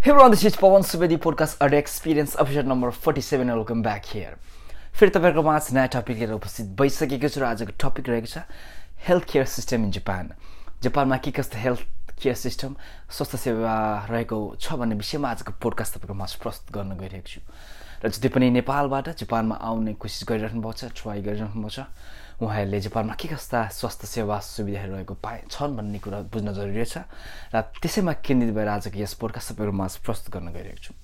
Hey everyone, this is Pawan Subedi podcast Audio Experience episode number 47 and welcome back here. फेरि तपाईँहरूको माझ नयाँ topic लिएर उपस्थित भइसकेको छु र आजको टपिक रहेको छ health care system in Japan जापानमा के कस्तो हेल्थ केयर सिस्टम स्वास्थ्य सेवा रहेको छ भन्ने विषयमा आजको पोडकास्ट तपाईँको माझ प्रस्तुत गर्न गइरहेको छु। र जति पनि नेपालबाट जापानमा आउने कोसिस गरिरहनु भएको छ ट्राई गरिरहनु भएको छ। उहाँहरूले जापानमा के कस्ता स्वास्थ्य सेवा सुविधाहरू रहेको पाए छन् भन्ने कुरा बुझ्न जरुरी छ र त्यसैमा केन्द्रित भएर आजको यस पोडकास्ट तपाईँहरू माझ प्रस्तुत गर्न गइरहेको छु।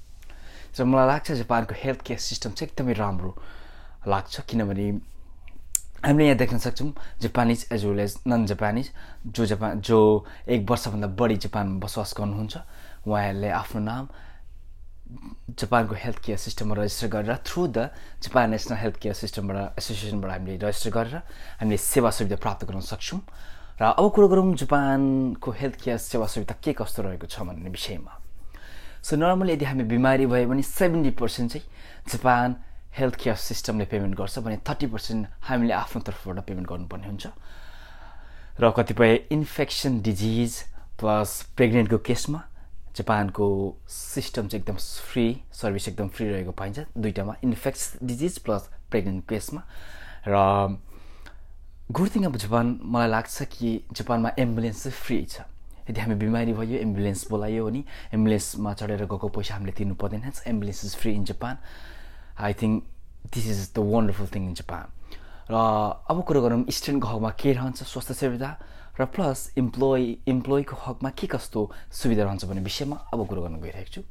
र मलाई लाग्छ जापानको हेल्थ केयर सिस्टम चाहिँ एकदमै राम्रो लाग्छ किनभने हामीले यहाँ देख्न सक्छौँ Japanese as well as non Japanese जो जापान जो एक वर्षभन्दा बढी जापानमा बसोबास गर्नुहुन्छ उहाँहरूले आफ्नो नाम जापानको हेल्थ केयर सिस्टममा रजिस्टर गरेर through the Japan national health care सिस्टमबाट एसोसिएसनबाट हामीले रजिस्टर गरेर हामीले सेवा सुविधा प्राप्त गर्न सक्छौँ। र अब कुरो गरौँ जापानको हेल्थ केयर सेवा सुविधा के कस्तो रहेको छ भन्ने विषयमा। सो नर्मली यदि हामी बिमारी भयो भने सेभेन्टी पर्सेन्ट चाहिँ जापान हेल्थ केयर सिस्टमले पेमेन्ट गर्छ भने थर्टी पर्सेन्ट हामीले आफ्नो तर्फबाट पेमेन्ट गर्नुपर्ने हुन्छ। र कतिपय इन्फेक्सन डिजिज प्लस प्रेग्नेन्टको केसमा जापानको सिस्टम चाहिँ एकदम फ्री सर्भिस एकदम फ्री रहेको पाइन्छ। दुइटामा इन्फेक्स डिजिज प्लस प्रेग्नेन्ट केसमा। र गुड थिङ अब जापान मलाई लाग्छ कि जापानमा एम्बुलेन्स चाहिँ फ्री छ। यदि हामी बिमारी भयो एम्बुलेन्स बोलायो भने एम्बुलेन्समा चढेर गएको पैसा हामीले तिर्नु पर्दैन। Ambulance is free in Japan I think this is the wonderful thing in Japan र अब कुरो गरौँ स्टुडेन्टको हकमा के रहन्छ स्वास्थ्य सुविधा र प्लस इम्प्लोइ इम्प्लोइको हकमा के कस्तो सुविधा रहन्छ भन्ने विषयमा अब कुरो गर्न गइरहेको छु।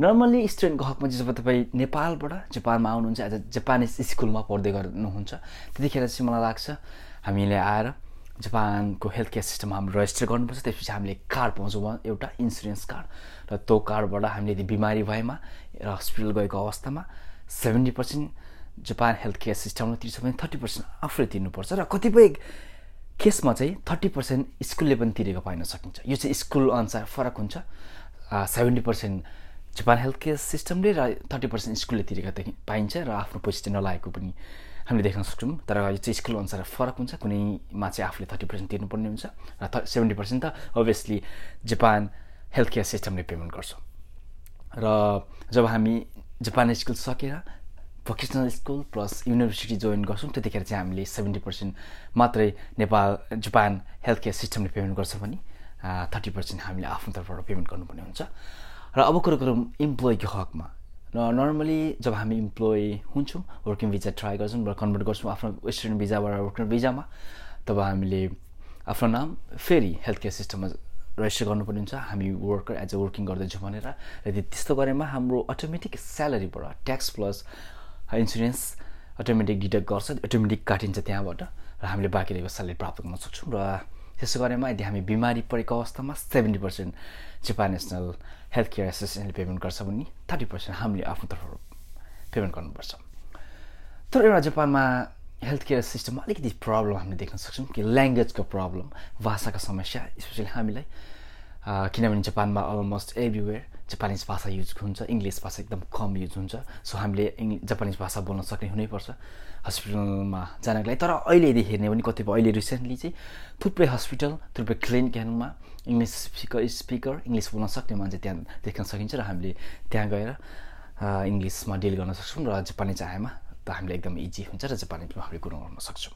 नर्मल्ली स्टुडेन्टको हकमा चाहिँ जब तपाईँ नेपालबाट जापानमा आउनुहुन्छ एज अ जापानिज स्कुलमा पढ्दै गर्नुहुन्छ त्यतिखेर चाहिँ मलाई लाग्छ हामीले आएर जापानको हेल्थ केयर सिस्टम हाम्रो रजिस्टर गर्नुपर्छ त्यसपछि हामीले कार्ड पाउँछौँ एउटा इन्सुरेन्स कार्ड र त्यो कार्डबाट हामीले यदि बिमारी भएमा र हस्पिटल गएको अवस्थामा seventy percent Japan health care सिस्टमले तिर्छ भने थर्टी पर्सेन्ट आफूले तिर्नुपर्छ र कतिपय केसमा चाहिँ थर्टी पर्सेन्ट स्कुलले पनि तिरेको पाइन सकिन्छ। यो चाहिँ स्कुल अनुसार फरक हुन्छ। Seventy percent Japan health care सिस्टमले र थर्टी पर्सेन्ट स्कुलले तिरेका पाइन्छ र आफ्नो पैसा चाहिँ नलागेको पनि हामीले देख्न सक्छौँ। तर यो चाहिँ स्कुल अनुसार फरक हुन्छ। कुनैमा चाहिँ आफूले थर्टी पर्सेन्ट तिर्नुपर्ने हुन्छ र सेभेन्टी पर्सेन्ट त अभियसली जापान हेल्थ केयर सिस्टमले पेमेन्ट गर्छ। र जब हामी जापान स्कुल सकेर vocational school plus university join गर्छौँ त्यतिखेर चाहिँ हामीले सेभेन्टी पर्सेन्ट मात्रै नेपाल जापान हेल्थ केयर सिस्टमले पेमेन्ट गर्छ भने थर्टी पर्सेन्ट हामीले आफ्नो तर्फबाट पेमेन्ट गर्नुपर्ने हुन्छ। र अब कुरो गरौँ इम्प्लोइको हकमा। र नर्मली जब हामी इम्प्लोइ हुन्छौँ वर्किङ भिजा ट्राई गर्छौँ र कन्भर्ट गर्छौँ आफ्नो स्टुडेन्ट भिजाबाट वर्किङ भिजामा तब हामीले आफ्नो नाम फेरि हेल्थ केयर सिस्टममा रेजिस्टर गर्नुपर्ने हुन्छ। हामी वर्कर एज अ वर्किङ गर्दैछौँ भनेर। यदि त्यस्तो गरेमा हाम्रो automatic स्यालेरीबाट tax plus insurance automatic deduct गर्छ अटोमेटिक काटिन्छ त्यहाँबाट र हामीले बाँकी रहेको स्यालेरी प्राप्त गर्न सक्छौँ र त्यसो गरेमा यदि हामी बिमारी परेको अवस्थामा seventy percent Japan national health care एसोसिएसनले payment गर्छ भने थर्टी पर्सेन्ट हामीले आफ्नो तर्फबाट पेमेन्ट गर्नुपर्छ। तर एउटा जापानमा हेल्थ केयर सिस्टममा अलिकति प्रब्लम हामीले देख्न सक्छौँ कि ल्याङ्ग्वेजको प्रब्लम भाषाको समस्या स्पेसली हामीलाई किनभने जापानमा अलमोस्ट एभ्रिवेयर जापानिज भाषा युज हुन्छ इङ्ग्लिस भाषा एकदम कम युज हुन्छ। सो हामीले इङ् जापानिज भाषा बोल्न सक्ने हुनैपर्छ हस्पिटलमा जानको लागि। तर अहिले यदि हेर्ने भने कतिपय अहिले रिसेन्टली चाहिँ थुप्रै हस्पिटल थुप्रै क्लिनिकहरूमा इङ्ग्लिस स्पिकर स्पिकर इङ्ग्लिस बोल्न सक्ने मान्छे त्यहाँ देख्न सकिन्छ र हामीले त्यहाँ गएर इङ्ग्लिसमा डिल गर्न सक्छौँ र जापानिज आएमा त हामीले एकदम इजी हुन्छ र जापानिजमा हामीले कुरो गर्न सक्छौँ।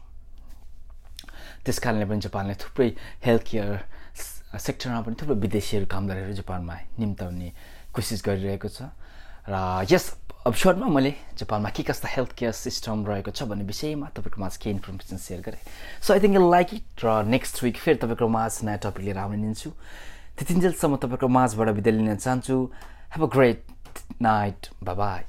त्यस कारणले पनि जापानले थुप्रै हेल्थ केयर सेक्टरमा पनि थुप्रो विदेशीहरू कामदारहरू जापानमा निम्ताउने कोसिस गरिरहेको छ। र यस एपिसोडमा मैले जापानमा के कस्ता हेल्थ केयर सिस्टम रहेको छ भन्ने विषयमा तपाईँको माझ केही इन्फर्मेसन सेयर गरेँ। So I think like it र नेक्स्ट विक फेरि तपाईँको माझ नयाँ टपिक लिएर आउने दिन्छु त्यतिन्जेलसम्म तपाईँको माझबाट बिदा लिन चाहन्छु। Have a great night bye